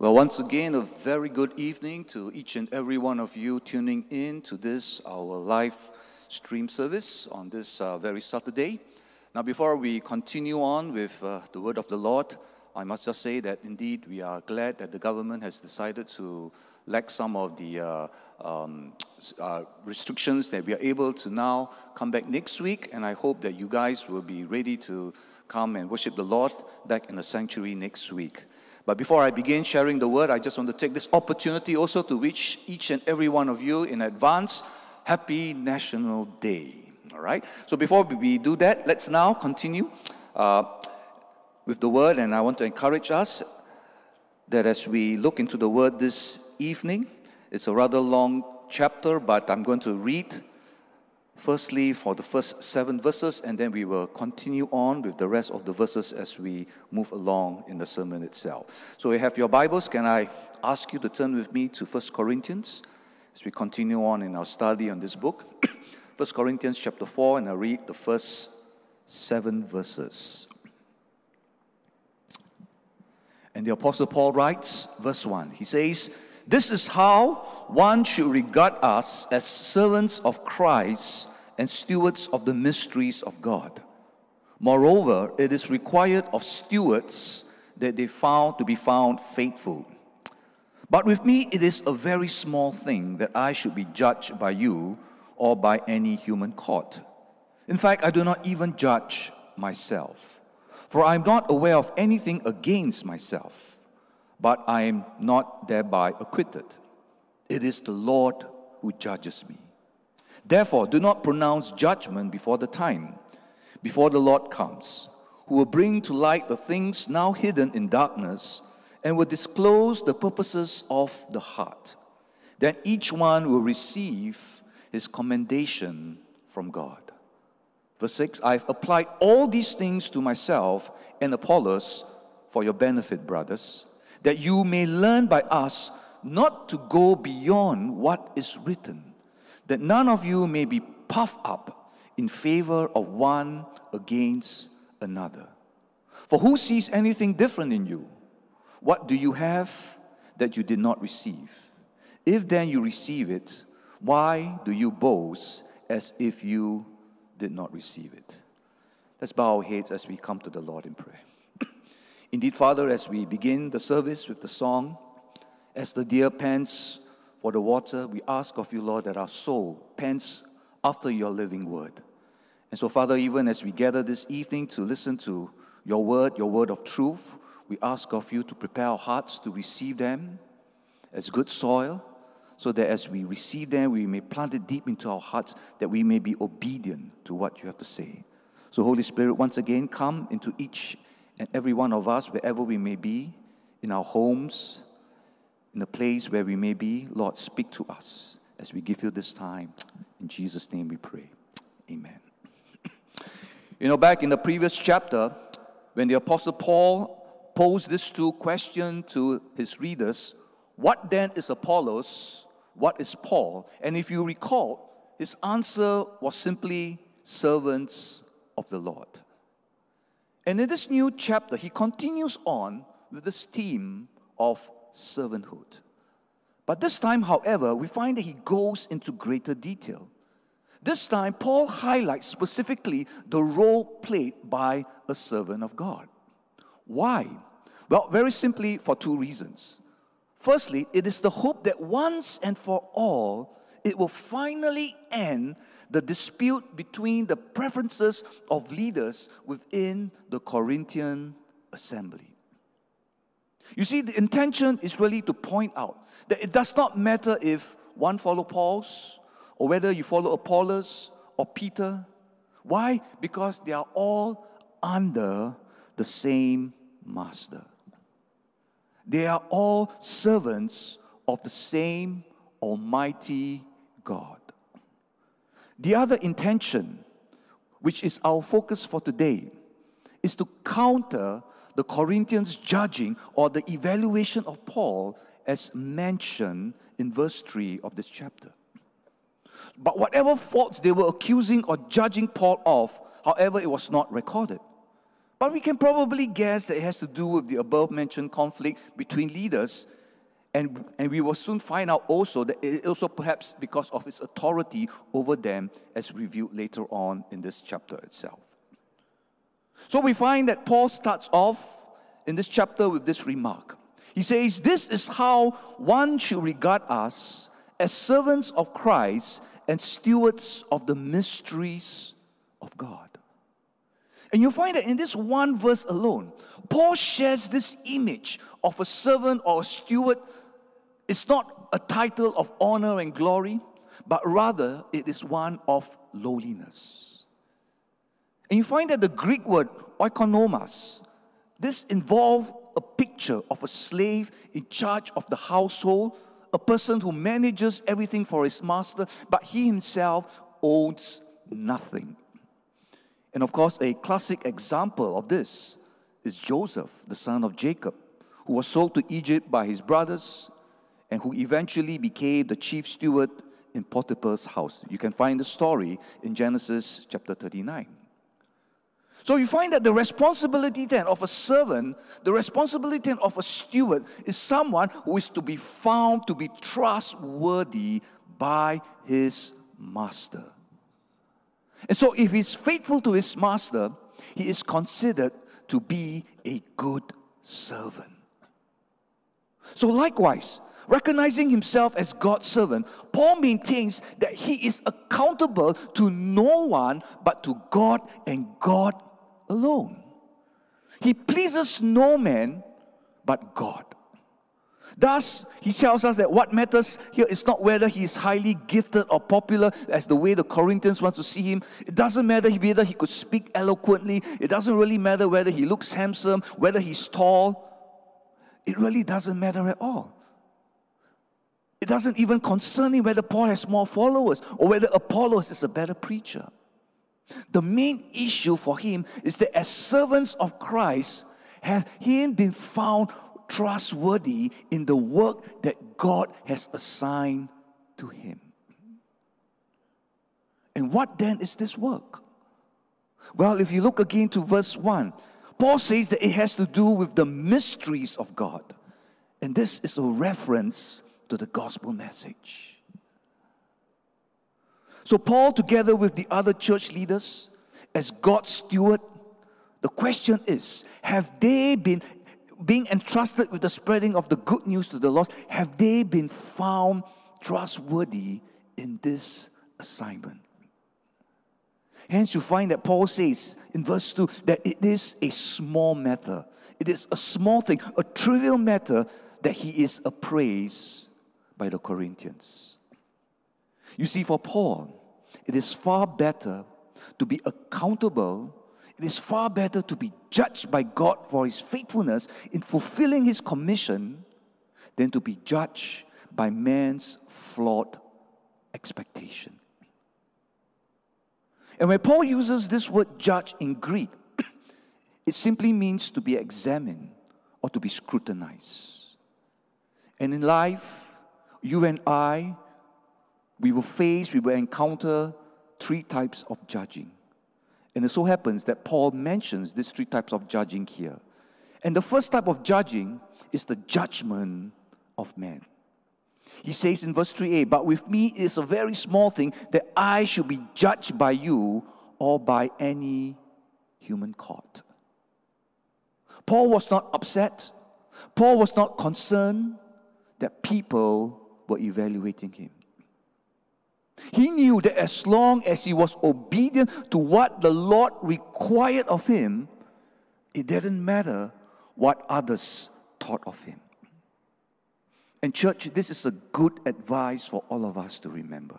Well, once again, a very good evening to each and every one of you tuning in to this, our live stream service on this uh, very Saturday. Now, before we continue on with uh, the word of the Lord, I must just say that indeed we are glad that the government has decided to lack some of the uh, um, uh, restrictions that we are able to now come back next week. And I hope that you guys will be ready to come and worship the Lord back in the sanctuary next week. But before I begin sharing the word, I just want to take this opportunity also to wish each and every one of you in advance Happy National Day. All right? So before we do that, let's now continue uh, with the word. And I want to encourage us that as we look into the word this evening, it's a rather long chapter, but I'm going to read firstly for the first seven verses, and then we will continue on with the rest of the verses as we move along in the sermon itself. So, you have your Bibles. Can I ask you to turn with me to First Corinthians as we continue on in our study on this book? First Corinthians chapter 4, and I read the first seven verses. And the Apostle Paul writes, verse 1, he says, This is how one should regard us as servants of Christ and stewards of the mysteries of God. Moreover, it is required of stewards that they found to be found faithful. But with me, it is a very small thing that I should be judged by you or by any human court. In fact, I do not even judge myself, for I am not aware of anything against myself, but I am not thereby acquitted. It is the Lord who judges me. Therefore, do not pronounce judgment before the time, before the Lord comes, who will bring to light the things now hidden in darkness and will disclose the purposes of the heart. Then each one will receive his commendation from God. Verse 6 I've applied all these things to myself and Apollos for your benefit, brothers, that you may learn by us not to go beyond what is written that none of you may be puffed up in favor of one against another. For who sees anything different in you? What do you have that you did not receive? If then you receive it, why do you boast as if you did not receive it? Let's bow our heads as we come to the Lord in prayer. Indeed, Father, as we begin the service with the song, as the deer pants for the water, we ask of you, Lord, that our soul pants after your living word. And so, Father, even as we gather this evening to listen to your word, your word of truth, we ask of you to prepare our hearts to receive them as good soil, so that as we receive them, we may plant it deep into our hearts, that we may be obedient to what you have to say. So, Holy Spirit, once again, come into each and every one of us, wherever we may be, in our homes, in the place where we may be, Lord, speak to us as we give you this time. In Jesus' name we pray. Amen. You know, back in the previous chapter, when the Apostle Paul posed this two questions to his readers what then is Apollos? What is Paul? And if you recall, his answer was simply servants of the Lord. And in this new chapter, he continues on with this theme of servanthood. But this time, however, we find that he goes into greater detail. This time, Paul highlights specifically the role played by a servant of God. Why? Well, very simply for two reasons. Firstly, it is the hope that once and for all, it will finally end the dispute between the preferences of leaders within the Corinthian assembly. You see, the intention is really to point out that it does not matter if one follow Paul's or whether you follow Apollos or Peter. Why? Because they are all under the same master. They are all servants of the same Almighty God. The other intention, which is our focus for today, is to counter the Corinthians judging or the evaluation of Paul as mentioned in verse 3 of this chapter. But whatever faults they were accusing or judging Paul of, however, it was not recorded. But we can probably guess that it has to do with the above mentioned conflict between leaders. And, and we will soon find out also that it also perhaps because of his authority over them, as revealed later on in this chapter itself. So we find that Paul starts off in this chapter with this remark. He says, This is how one should regard us as servants of Christ and stewards of the mysteries of God. And you find that in this one verse alone, Paul shares this image of a servant or a steward. It's not a title of honor and glory, but rather it is one of lowliness. And you find that the Greek word oikonomos, this involves a picture of a slave in charge of the household, a person who manages everything for his master, but he himself owns nothing. And of course, a classic example of this is Joseph, the son of Jacob, who was sold to Egypt by his brothers and who eventually became the chief steward in Potiphar's house. You can find the story in Genesis chapter 39. So you find that the responsibility then of a servant, the responsibility then of a steward is someone who is to be found to be trustworthy by his master. And so, if he's faithful to his master, he is considered to be a good servant. So, likewise, recognizing himself as God's servant, Paul maintains that he is accountable to no one but to God and God alone. He pleases no man but God. Thus, he tells us that what matters here is not whether he is highly gifted or popular, as the way the Corinthians want to see him. It doesn't matter whether he could speak eloquently. It doesn't really matter whether he looks handsome, whether he's tall. It really doesn't matter at all. It doesn't even concern him whether Paul has more followers or whether Apollos is a better preacher. The main issue for him is that as servants of Christ, have he been found trustworthy in the work that God has assigned to him. And what then is this work? Well, if you look again to verse 1, Paul says that it has to do with the mysteries of God. And this is a reference to the gospel message. So, Paul, together with the other church leaders, as God's steward, the question is have they been being entrusted with the spreading of the good news to the lost, have they been found trustworthy in this assignment? Hence, you find that Paul says in verse 2 that it is a small matter. It is a small thing, a trivial matter that he is appraised by the Corinthians. You see, for Paul, it is far better to be accountable it is far better to be judged by God for his faithfulness in fulfilling his commission than to be judged by man's flawed expectation. And when Paul uses this word judge in Greek, it simply means to be examined or to be scrutinized. And in life, you and I, we will face, we will encounter three types of judging. And it so happens that Paul mentions these three types of judging here. And the first type of judging is the judgment of man. He says in verse 3a, But with me it is a very small thing that I should be judged by you or by any human court. Paul was not upset. Paul was not concerned that people were evaluating him. He knew that as long as he was obedient to what the Lord required of him, it didn't matter what others thought of him. And, church, this is a good advice for all of us to remember.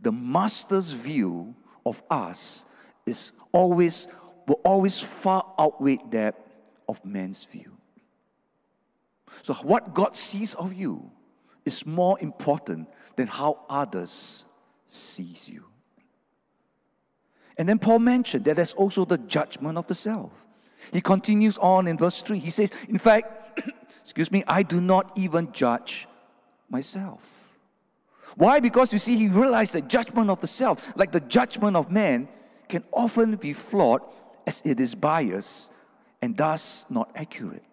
The master's view of us is always, will always far outweigh that of man's view. So, what God sees of you is more important than how others sees you. And then Paul mentioned that there's also the judgment of the self. He continues on in verse 3. He says, In fact, excuse me, I do not even judge myself. Why? Because you see, he realized that judgment of the self, like the judgment of man, can often be flawed as it is biased and thus not accurate.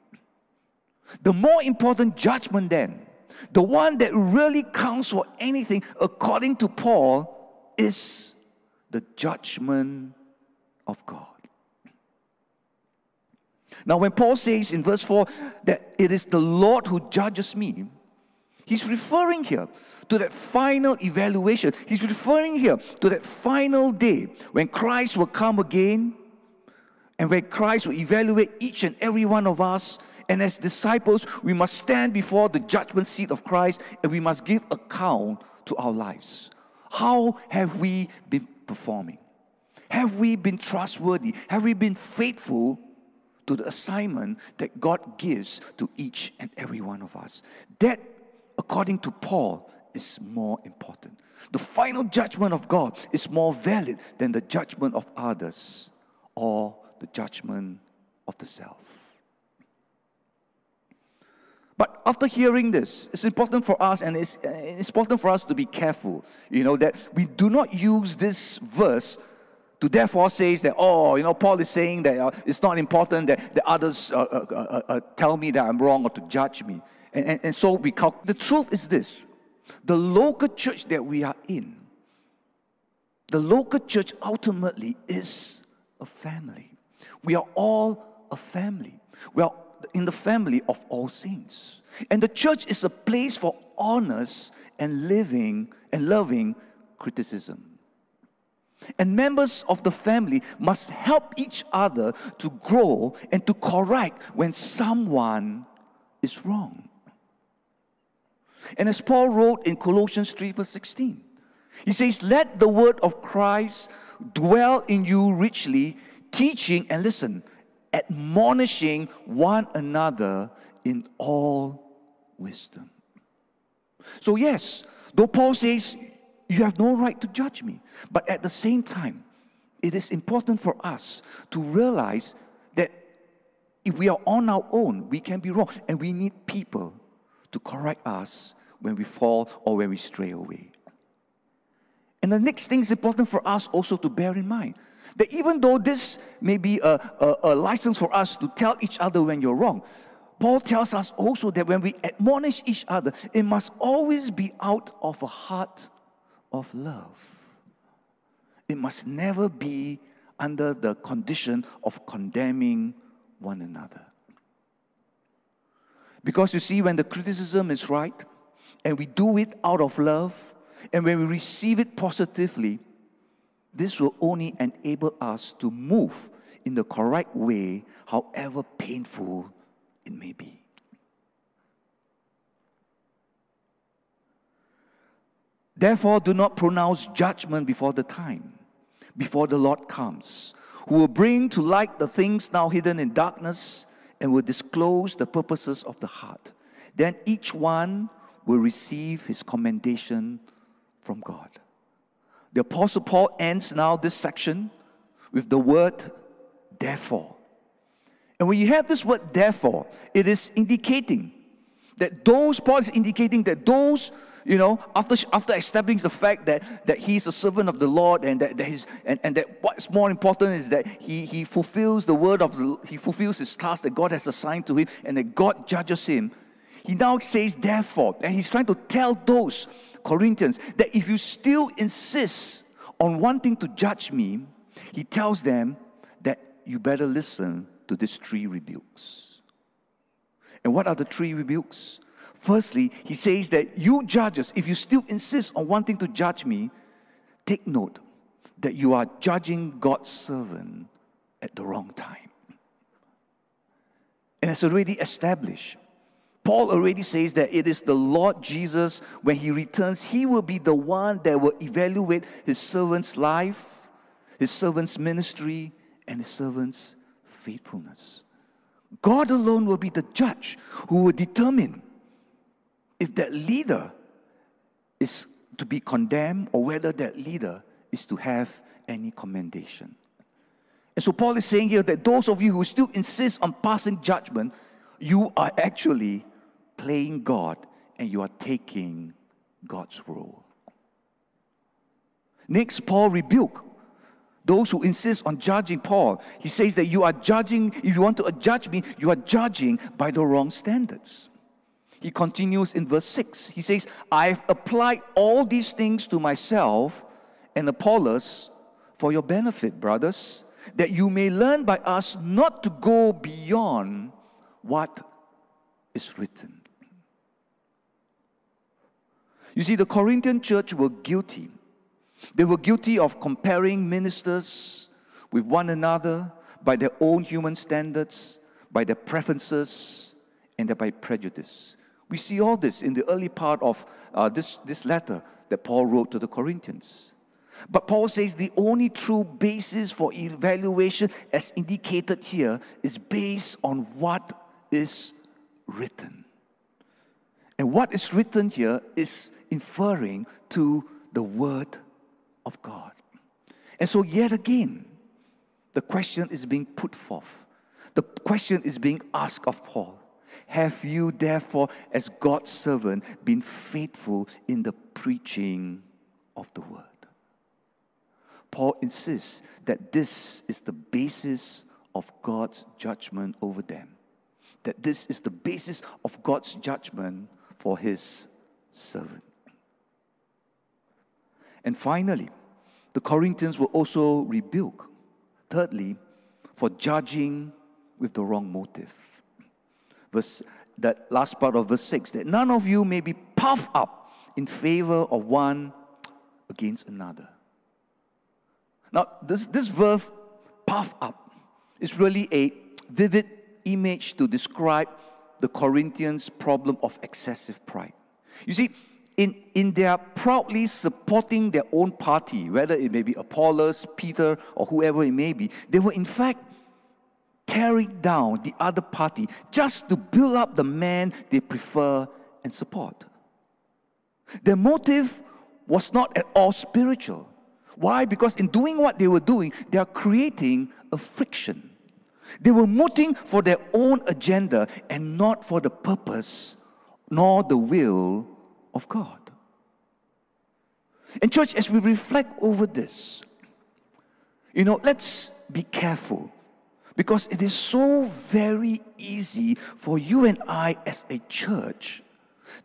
The more important judgment, then, the one that really counts for anything, according to Paul, is the judgment of God. Now, when Paul says in verse 4 that it is the Lord who judges me, he's referring here to that final evaluation. He's referring here to that final day when Christ will come again and when Christ will evaluate each and every one of us. And as disciples, we must stand before the judgment seat of Christ and we must give account to our lives. How have we been performing? Have we been trustworthy? Have we been faithful to the assignment that God gives to each and every one of us? That, according to Paul, is more important. The final judgment of God is more valid than the judgment of others or the judgment of the self. But after hearing this, it's important for us and it's, it's important for us to be careful, you know, that we do not use this verse to therefore says that, oh, you know, Paul is saying that uh, it's not important that the others uh, uh, uh, uh tell me that I'm wrong or to judge me. And, and, and so we cal- the truth is this the local church that we are in, the local church ultimately is a family. We are all a family. We are in the family of all saints. And the church is a place for honest and living and loving criticism. And members of the family must help each other to grow and to correct when someone is wrong. And as Paul wrote in Colossians 3, verse 16, he says, Let the word of Christ dwell in you richly, teaching, and listen, admonishing one another in all wisdom. So, yes, though Paul says, You have no right to judge me, but at the same time, it is important for us to realize that if we are on our own, we can be wrong, and we need people to correct us when we fall or when we stray away. And the next thing is important for us also to bear in mind that even though this may be a, a, a, license for us to tell each other when you're wrong, Paul tells us also that when we admonish each other, it must always be out of a heart of love. It must never be under the condition of condemning one another. Because you see, when the criticism is right and we do it out of love, and when we receive it positively, this will only enable us to move in the correct way, however painful it may be. Therefore, do not pronounce judgment before the time, before the Lord comes, who will bring to light the things now hidden in darkness and will disclose the purposes of the heart. Then each one will receive his commendation from God. The Apostle Paul ends now this section with the word therefore. And when you have this word therefore, it is indicating that those, Paul is indicating that those, you know, after, after establishing the fact that, that he's a servant of the Lord and that, that he's, and, and that what's more important is that he, he fulfills the word of the, he fulfills his task that God has assigned to him and that God judges him. He now says therefore, and he's trying to tell those Corinthians that if you still insist on wanting to judge me, he tells them that you better listen to these three rebukes. And what are the three rebukes? Firstly, he says that you judges, if you still insist on wanting to judge me, take note that you are judging God's servant at the wrong time. And it's already established Paul already says that it is the Lord Jesus, when he returns, he will be the one that will evaluate his servant's life, his servant's ministry, and his servant's faithfulness. God alone will be the judge who will determine if that leader is to be condemned or whether that leader is to have any commendation. And so Paul is saying here that those of you who still insist on passing judgment, you are actually playing God and you are taking God's role. Next, Paul rebuke Those who insist on judging Paul, he says that you are judging, if you want to judge me, you are judging by the wrong standards. He continues in verse 6. He says, I've applied all these things to myself and Apollos for your benefit, brothers, that you may learn by us not to go beyond what is written. You see, the Corinthian church were guilty they were guilty of comparing ministers with one another by their own human standards, by their preferences, and by prejudice. We see all this in the early part of uh, this, this letter that Paul wrote to the Corinthians. But Paul says the only true basis for evaluation, as indicated here, is based on what is written. And what is written here is inferring to the Word of God. And so, yet again, the question is being put forth. The question is being asked of Paul Have you, therefore, as God's servant, been faithful in the preaching of the word? Paul insists that this is the basis of God's judgment over them. That this is the basis of God's judgment for his servant. And finally, the Corinthians were also rebuked. Thirdly, for judging with the wrong motive. Verse, that last part of verse 6 that none of you may be puffed up in favor of one against another. Now, this, this verb, puff up, is really a vivid image to describe the Corinthians' problem of excessive pride. You see, in, in their proudly supporting their own party, whether it may be Apollos, Peter, or whoever it may be, they were in fact tearing down the other party just to build up the man they prefer and support. Their motive was not at all spiritual. Why? Because in doing what they were doing, they are creating a friction. They were mooting for their own agenda and not for the purpose nor the will of God. And, church, as we reflect over this, you know, let's be careful because it is so very easy for you and I as a church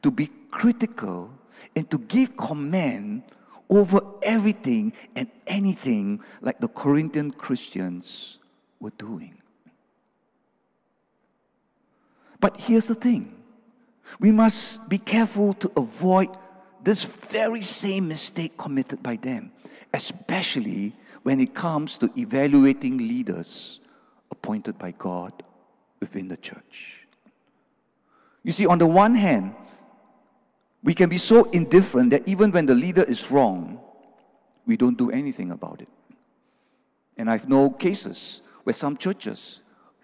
to be critical and to give command over everything and anything like the Corinthian Christians were doing. But here's the thing we must be careful to avoid this very same mistake committed by them, especially when it comes to evaluating leaders appointed by God within the church. You see, on the one hand, we can be so indifferent that even when the leader is wrong, we don't do anything about it. And I've known cases where some churches,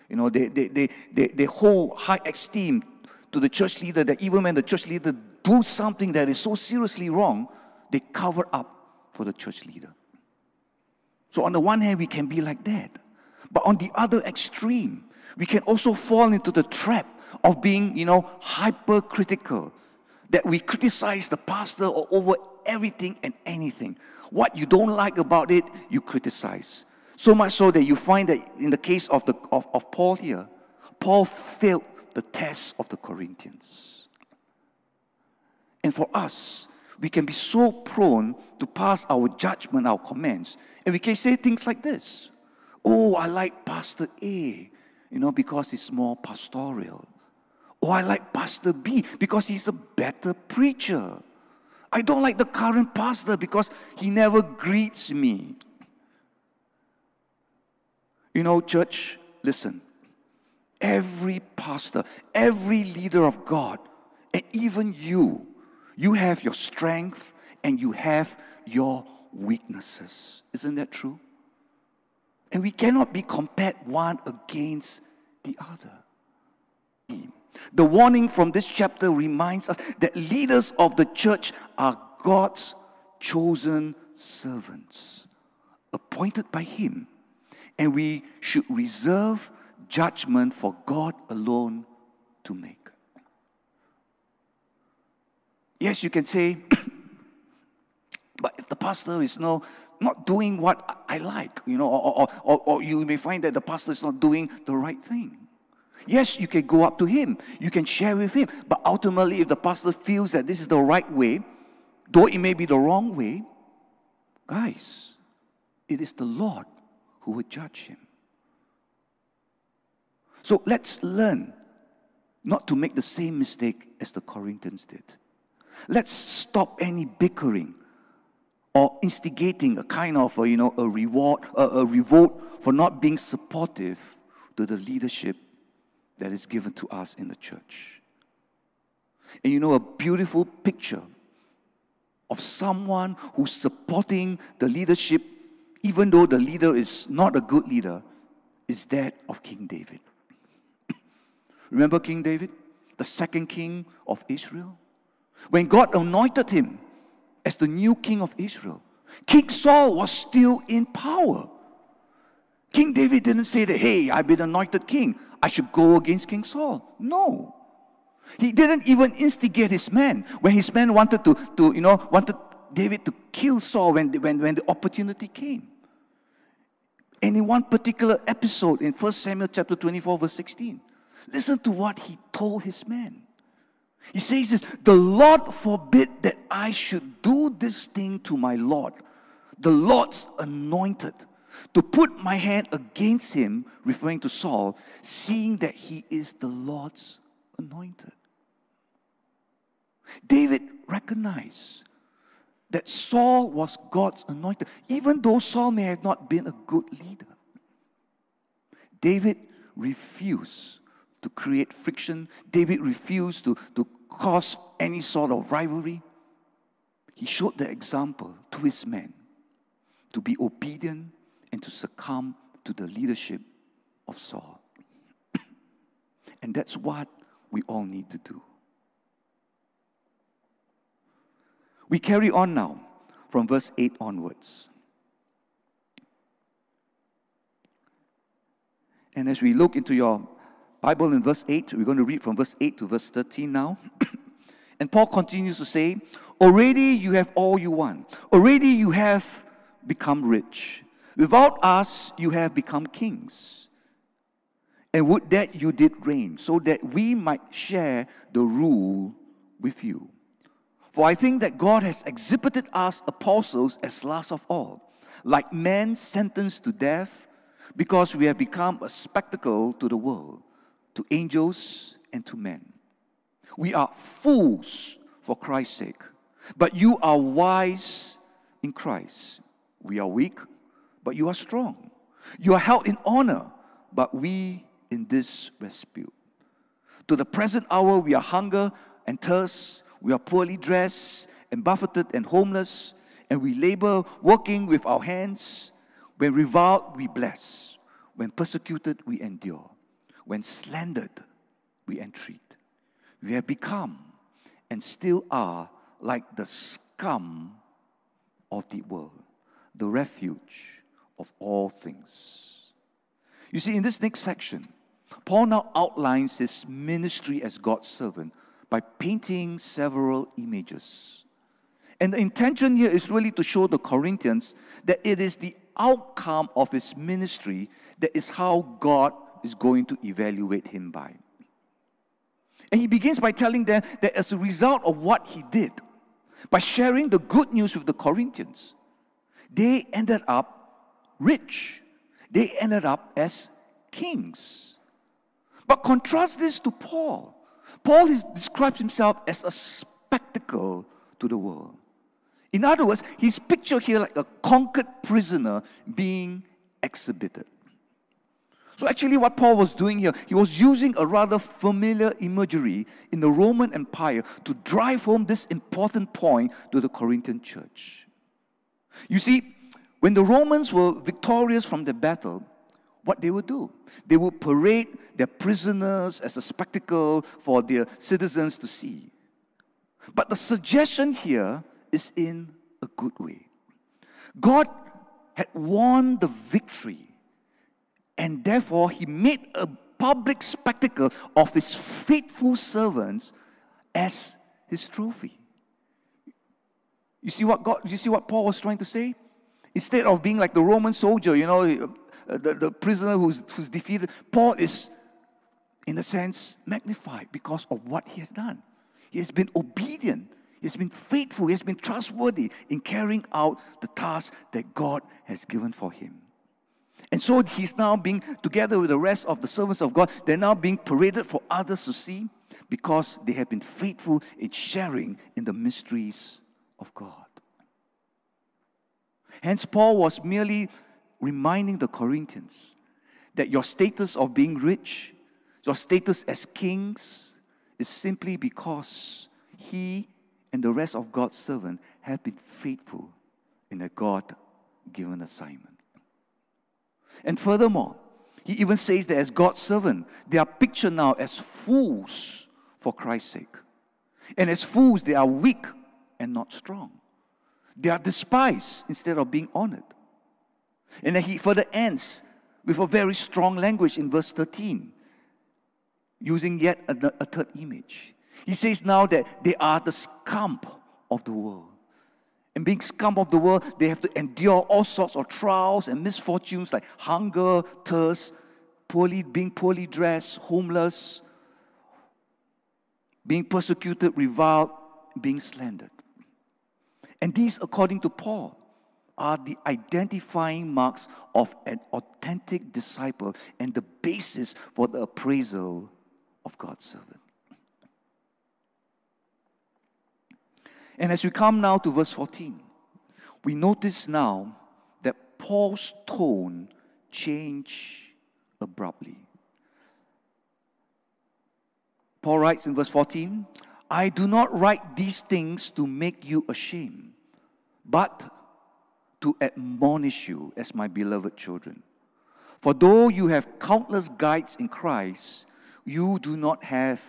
you know, they, they, they, they, they hold high esteem to the church leader that even when the church leader do something that is so seriously wrong, they cover up for the church leader. So on the one hand, we can be like that. But on the other extreme, we can also fall into the trap of being, you know, hypercritical. That we criticize the pastor or over everything and anything. What you don't like about it, you criticize. So much so that you find that in the case of, the, of, of Paul here, Paul failed the test of the Corinthians. And for us, we can be so prone to pass our judgment, our comments, and we can say things like this Oh, I like Pastor A, you know, because he's more pastoral. Oh, I like Pastor B because he's a better preacher. I don't like the current pastor because he never greets me. You know, church, listen every pastor, every leader of God, and even you, you have your strength and you have your weaknesses. Isn't that true? And we cannot be compared one against the other. The warning from this chapter reminds us that leaders of the church are God's chosen servants, appointed by Him, and we should reserve judgment for God alone to make. Yes, you can say, but if the pastor is no not doing what I like, you know, or, or, or, or you may find that the pastor is not doing the right thing. Yes, you can go up to him, you can share with him, but ultimately, if the pastor feels that this is the right way, though it may be the wrong way, guys, it is the Lord who will judge him. So let's learn not to make the same mistake as the Corinthians did. Let's stop any bickering or instigating a kind of a, you know a reward a, a revolt for not being supportive to the leadership that is given to us in the church. And you know a beautiful picture of someone who's supporting the leadership even though the leader is not a good leader is that of King David. Remember King David, the second king of Israel? When God anointed him as the new king of Israel, King Saul was still in power. King David didn't say that, hey, I've been anointed king. I should go against King Saul. No. He didn't even instigate his men. When his men wanted to, to you know, wanted David to kill Saul when, when, when the opportunity came. And in one particular episode in 1 Samuel chapter 24, verse 16, listen to what he told his men. He says this The Lord forbid that I should do this thing to my Lord, the Lord's anointed, to put my hand against him, referring to Saul, seeing that he is the Lord's anointed. David recognized that Saul was God's anointed, even though Saul may have not been a good leader. David refused to create friction. David refused to, to cause any sort of rivalry. He showed the example to his men to be obedient and to succumb to the leadership of Saul. and that's what we all need to do. We carry on now from verse 8 onwards. And as we look into your Bible in verse 8, we're going to read from verse 8 to verse 13 now. and Paul continues to say, Already you have all you want. Already you have become rich. Without us, you have become kings. And would that you did reign, so that we might share the rule with you. For I think that God has exhibited us apostles as last of all, like men sentenced to death, because we have become a spectacle to the world to angels and to men. We are fools for Christ's sake, but you are wise in Christ. We are weak, but you are strong. You are held in honor, but we in this dispute. To the present hour, we are hunger and thirst, we are poorly dressed and buffeted and homeless, and we labor working with our hands. When reviled, we bless. When persecuted, we endure. When slandered, we entreat. We have become and still are like the scum of the world, the refuge of all things. You see, in this next section, Paul now outlines his ministry as God's servant by painting several images. And the intention here is really to show the Corinthians that it is the outcome of his ministry that is how God is going to evaluate him by. And he begins by telling them that as a result of what he did, by sharing the good news with the Corinthians, they ended up rich. They ended up as kings. But contrast this to Paul. Paul is, describes himself as a spectacle to the world. In other words, he's pictured here like a conquered prisoner being exhibited. So, actually, what Paul was doing here, he was using a rather familiar imagery in the Roman Empire to drive home this important point to the Corinthian church. You see, when the Romans were victorious from the battle, what they would do? They would parade their prisoners as a spectacle for their citizens to see. But the suggestion here is in a good way. God had won the victory and therefore, he made a public spectacle of his faithful servants as his trophy. You see what God, you see what Paul was trying to say? Instead of being like the Roman soldier, you know, uh, the, the prisoner who's, who's defeated, Paul is, in a sense, magnified because of what he has done. He has been obedient, he has been faithful, he has been trustworthy in carrying out the task that God has given for him. And so he's now being, together with the rest of the servants of God, they're now being paraded for others to see because they have been faithful in sharing in the mysteries of God. Hence, Paul was merely reminding the Corinthians that your status of being rich, your status as kings, is simply because he and the rest of God's servants have been faithful in a God given assignment. And furthermore, he even says that as God's servant, they are pictured now as fools for Christ's sake. And as fools, they are weak and not strong. They are despised instead of being honored. And then he further ends with a very strong language in verse 13, using yet a, a third image. He says now that they are the scum of the world. And being scum of the world, they have to endure all sorts of trials and misfortunes like hunger, thirst, poorly, being poorly dressed, homeless, being persecuted, reviled, being slandered. And these, according to Paul, are the identifying marks of an authentic disciple and the basis for the appraisal of God's servant. And as we come now to verse 14, we notice now that Paul's tone changed abruptly. Paul writes in verse 14, I do not write these things to make you ashamed, but to admonish you as my beloved children. For though you have countless guides in Christ, you do not have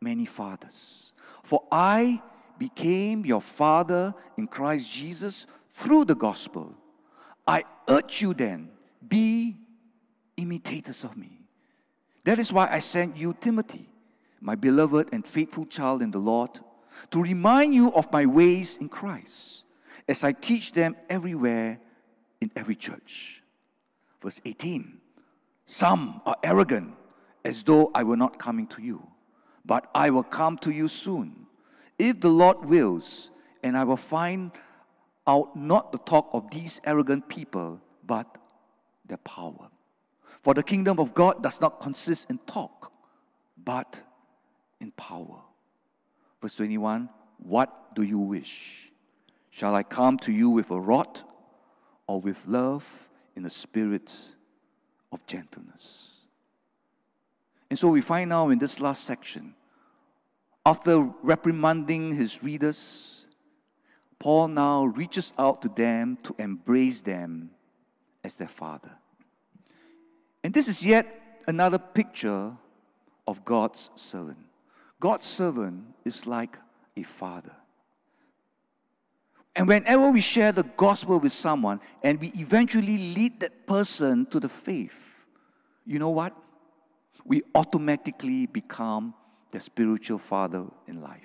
many fathers. For I became your father in Christ Jesus through the gospel. I urge you then, be imitators of me. That is why I sent you Timothy, my beloved and faithful child in the Lord, to remind you of my ways in Christ, as I teach them everywhere in every church. Verse 18 Some are arrogant, as though I were not coming to you, but I will come to you soon if the Lord wills, and I will find out not the talk of these arrogant people, but their power. For the kingdom of God does not consist in talk, but in power. Verse 21 What do you wish? Shall I come to you with a rod or with love in a spirit of gentleness? And so we find now in this last section after reprimanding his readers, Paul now reaches out to them to embrace them as their father. And this is yet another picture of God's servant. God's servant is like a father. And whenever we share the gospel with someone and we eventually lead that person to the faith, you know what? We automatically become their spiritual father in life.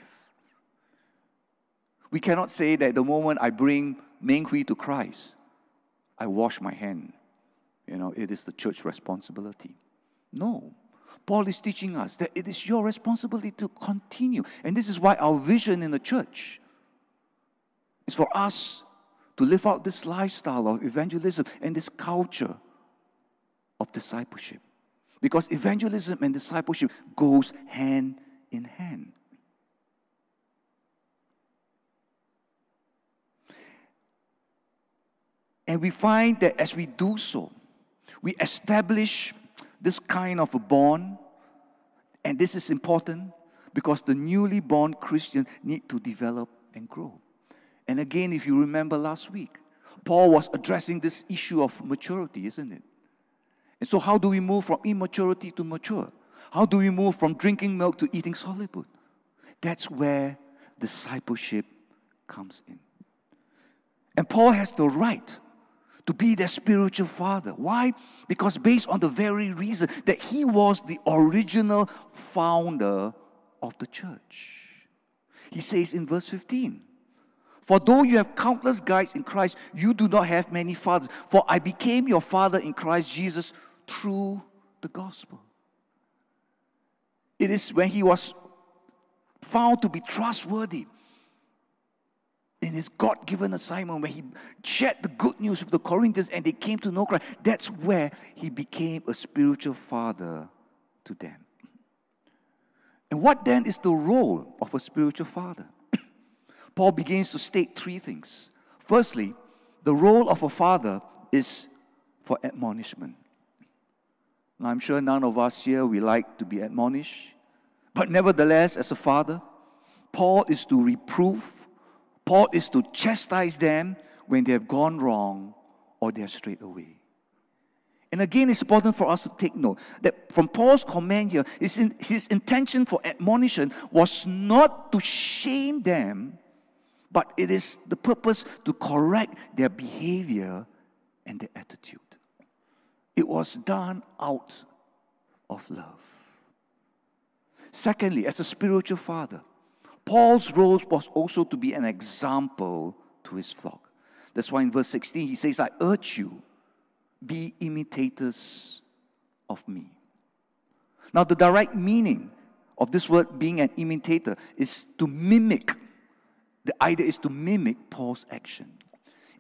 We cannot say that the moment I bring Meng Hui to Christ, I wash my hand. You know, it is the church responsibility. No. Paul is teaching us that it is your responsibility to continue. And this is why our vision in the church is for us to live out this lifestyle of evangelism and this culture of discipleship. Because evangelism and discipleship goes hand in hand. And we find that as we do so, we establish this kind of a bond. And this is important because the newly born Christian need to develop and grow. And again, if you remember last week, Paul was addressing this issue of maturity, isn't it? And so, how do we move from immaturity to mature? How do we move from drinking milk to eating solid food? That's where discipleship comes in. And Paul has the right to be their spiritual father. Why? Because based on the very reason that he was the original founder of the church. He says in verse 15, For though you have countless guides in Christ, you do not have many fathers. For I became your father in Christ Jesus through the gospel. It is when he was found to be trustworthy in his God given assignment, where he shared the good news with the Corinthians and they came to know Christ, that's where he became a spiritual father to them. And what then is the role of a spiritual father? Paul begins to state three things. Firstly, the role of a father is for admonishment. I'm sure none of us here we like to be admonished, but nevertheless, as a father, Paul is to reprove, Paul is to chastise them when they have gone wrong or they are strayed away. And again, it's important for us to take note that from Paul's command here, his, in, his intention for admonition was not to shame them, but it is the purpose to correct their behavior and their attitude. It was done out of love. Secondly, as a spiritual father, Paul's role was also to be an example to his flock. That's why in verse 16 he says, I urge you be imitators of me. Now, the direct meaning of this word being an imitator is to mimic. The idea is to mimic Paul's action.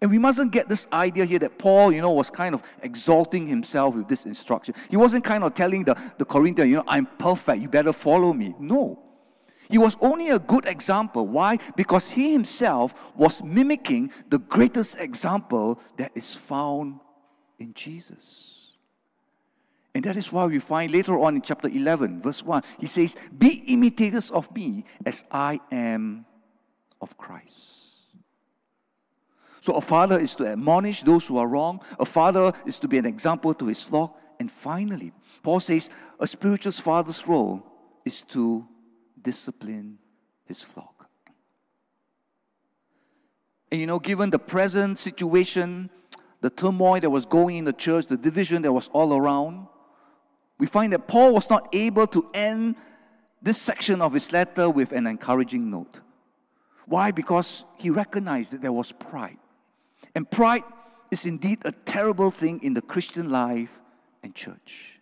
And we mustn't get this idea here that Paul, you know, was kind of exalting himself with this instruction. He wasn't kind of telling the, the Corinthians, you know, I'm perfect, you better follow me. No. He was only a good example. Why? Because he himself was mimicking the greatest example that is found in Jesus. And that is why we find later on in chapter 11, verse 1, he says, Be imitators of me as I am of Christ. So a father is to admonish those who are wrong, a father is to be an example to his flock. And finally, Paul says a spiritual father's role is to discipline his flock. And you know, given the present situation, the turmoil that was going in the church, the division that was all around, we find that Paul was not able to end this section of his letter with an encouraging note. Why? Because he recognized that there was pride. And pride is indeed a terrible thing in the Christian life and church.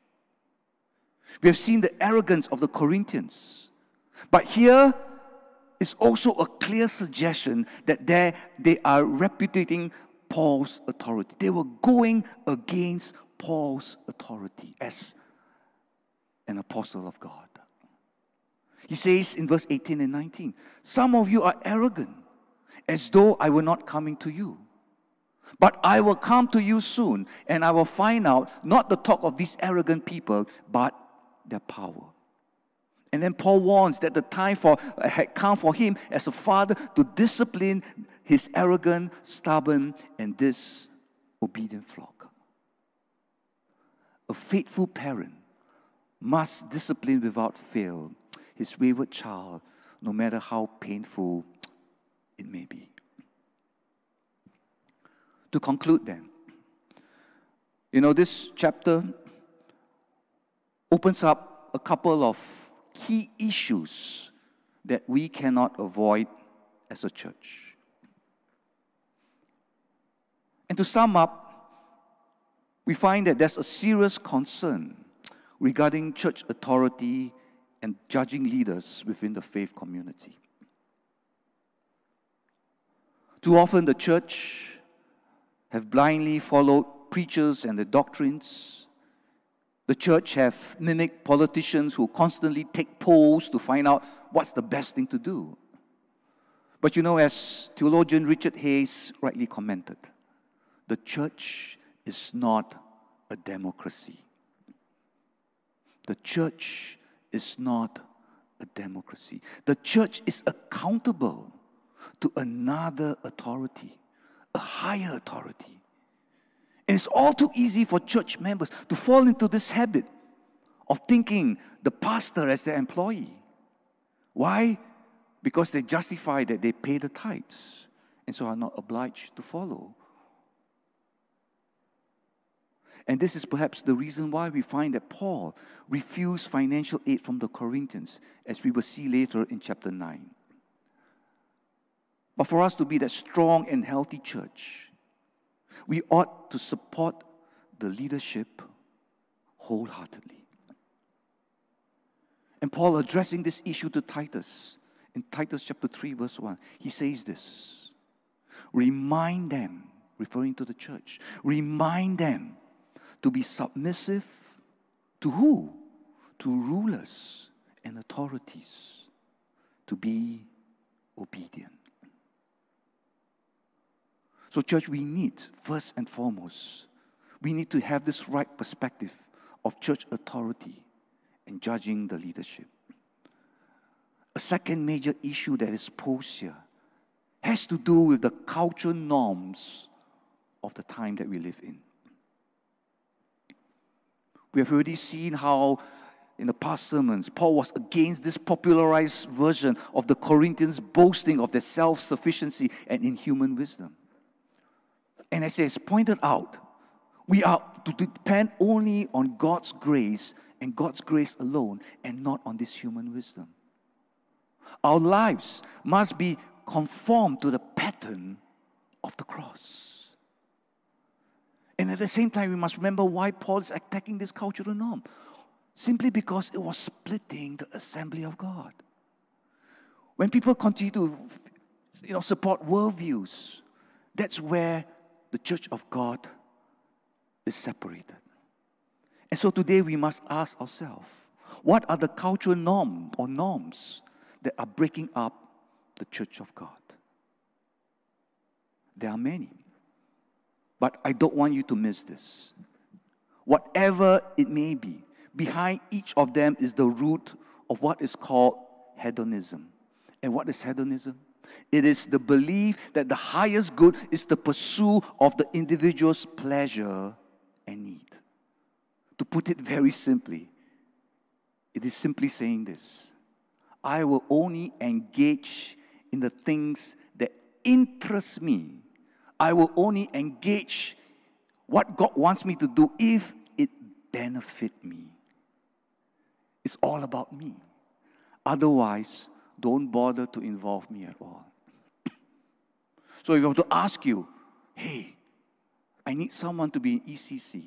We have seen the arrogance of the Corinthians. But here is also a clear suggestion that they, are repudiating Paul's authority. They were going against Paul's authority as an apostle of God. He says in verse 18 and 19, Some of you are arrogant, as though I were not coming to you. But I will come to you soon, and I will find out not the talk of these arrogant people, but their power. And then Paul warns that the time for, uh, had come for him as a father to discipline his arrogant, stubborn, and disobedient flock. A faithful parent must discipline without fail his wayward child, no matter how painful it may be. To conclude, then, you know, this chapter opens up a couple of key issues that we cannot avoid as a church. And to sum up, we find that there's a serious concern regarding church authority and judging leaders within the faith community. Too often, the church have blindly followed preachers and their doctrines. The church have mimicked politicians who constantly take polls to find out what's the best thing to do. But you know, as theologian Richard Hays rightly commented, the church is not a democracy. The church is not a democracy. The church is accountable to another authority, a higher authority. And it's all too easy for church members to fall into this habit of thinking the pastor as their employee. Why? Because they justify that they pay the tithes and so are not obliged to follow And this is perhaps the reason why we find that Paul refused financial aid from the Corinthians, as we will see later in chapter 9. But for us to be that strong and healthy church, we ought to support the leadership wholeheartedly. And Paul addressing this issue to Titus in Titus chapter 3, verse 1, he says this Remind them, referring to the church, remind them to be submissive to who? To rulers and authorities, to be obedient. So, church, we need, first and foremost, we need to have this right perspective of church authority and judging the leadership. A second major issue that is posed here has to do with the cultural norms of the time that we live in. We have already seen how in the past sermons, Paul was against this popularized version of the Corinthians boasting of their self sufficiency and inhuman wisdom. And as it's pointed out, we are to depend only on God's grace and God's grace alone and not on this human wisdom. Our lives must be conformed to the pattern of the cross. And at the same time, we must remember why Paul is attacking this cultural norm. Simply because it was splitting the assembly of God. When people continue to you know, support worldviews, that's where the church of God is separated. And so today we must ask ourselves what are the cultural norms or norms that are breaking up the church of God? There are many. But I don't want you to miss this. Whatever it may be, behind each of them is the root of what is called hedonism. And what is hedonism? It is the belief that the highest good is the pursuit of the individual's pleasure and need. To put it very simply, it is simply saying this I will only engage in the things that interest me. I will only engage what God wants me to do if it benefit me. It's all about me. Otherwise, don't bother to involve me at all. so if I were to ask you, hey, I need someone to be in ECC.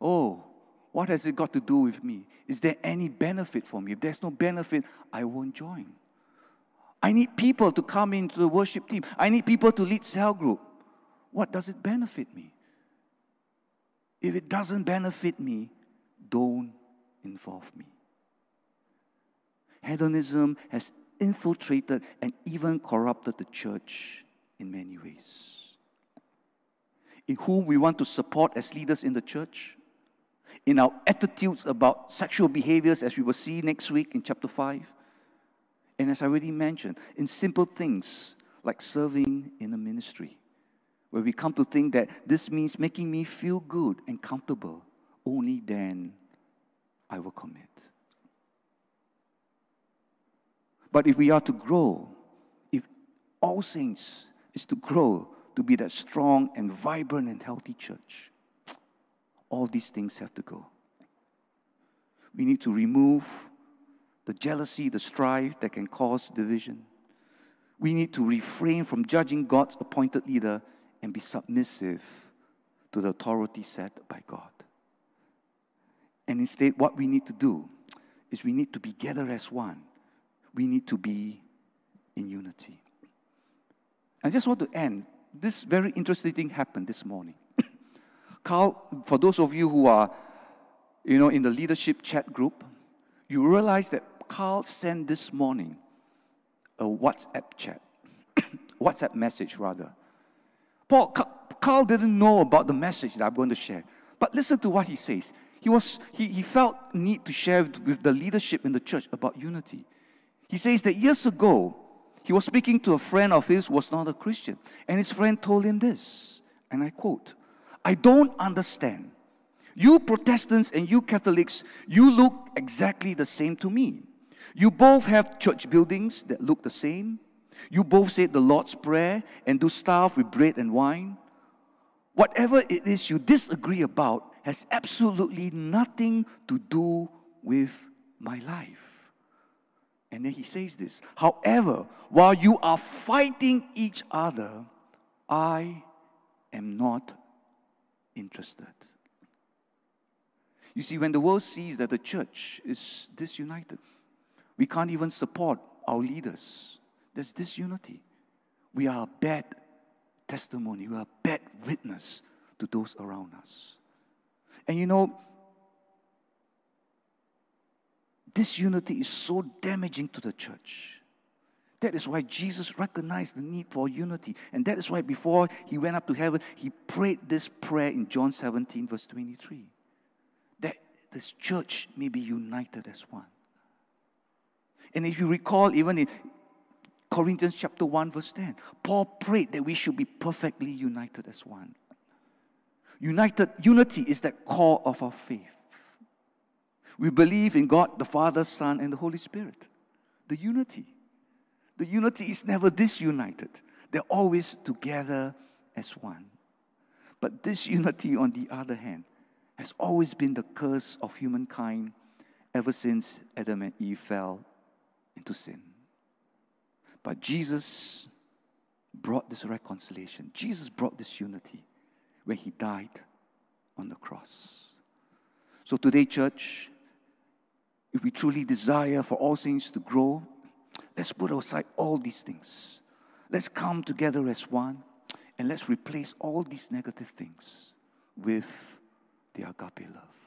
Oh, what has it got to do with me? Is there any benefit for me? If there's no benefit, I won't join. I need people to come into the worship team. I need people to lead cell group. What does it benefit me? If it doesn't benefit me, don't involve me. Hedonism has infiltrated and even corrupted the church in many ways. In whom we want to support as leaders in the church, in our attitudes about sexual behaviors, as we will see next week in chapter 5. And as I already mentioned, in simple things like serving in a ministry, where we come to think that this means making me feel good and comfortable, only then I will commit. But if we are to grow, if all saints is to grow to be that strong and vibrant and healthy church, all these things have to go. We need to remove the jealousy, the strife that can cause division. We need to refrain from judging God's appointed leader and be submissive to the authority set by God. And instead, what we need to do is we need to be gathered as one. We need to be in unity. I just want to end. This very interesting thing happened this morning. Carl, for those of you who are, you know, in the leadership chat group, you realize that Carl sent this morning a WhatsApp chat, WhatsApp message rather. Paul, Carl didn't know about the message that I'm going to share, but listen to what he says. He, was, he, he felt need to share with the leadership in the church about unity. He says that years ago, he was speaking to a friend of his who was not a Christian, and his friend told him this, and I quote, I don't understand. You Protestants and you Catholics, you look exactly the same to me. You both have church buildings that look the same. You both say the Lord's Prayer and do stuff with bread and wine. Whatever it is you disagree about has absolutely nothing to do with my life. And then he says this However, while you are fighting each other, I am not interested. You see, when the world sees that the church is disunited, we can't even support our leaders. There's disunity. We are a bad testimony, we are a bad witness to those around us. And you know, disunity is so damaging to the church. That is why Jesus recognized the need for unity. And that is why before he went up to heaven, he prayed this prayer in John 17, verse 23 that this church may be united as one. And if you recall, even in Corinthians chapter 1, verse 10, Paul prayed that we should be perfectly united as one. United, unity is that core of our faith. We believe in God, the Father, Son, and the Holy Spirit. The unity. The unity is never disunited, they're always together as one. But this unity, on the other hand, has always been the curse of humankind ever since Adam and Eve fell into sin. But Jesus brought this reconciliation. Jesus brought this unity when he died on the cross. So today, church, if we truly desire for all things to grow, let's put aside all these things. Let's come together as one and let's replace all these negative things with the agape love.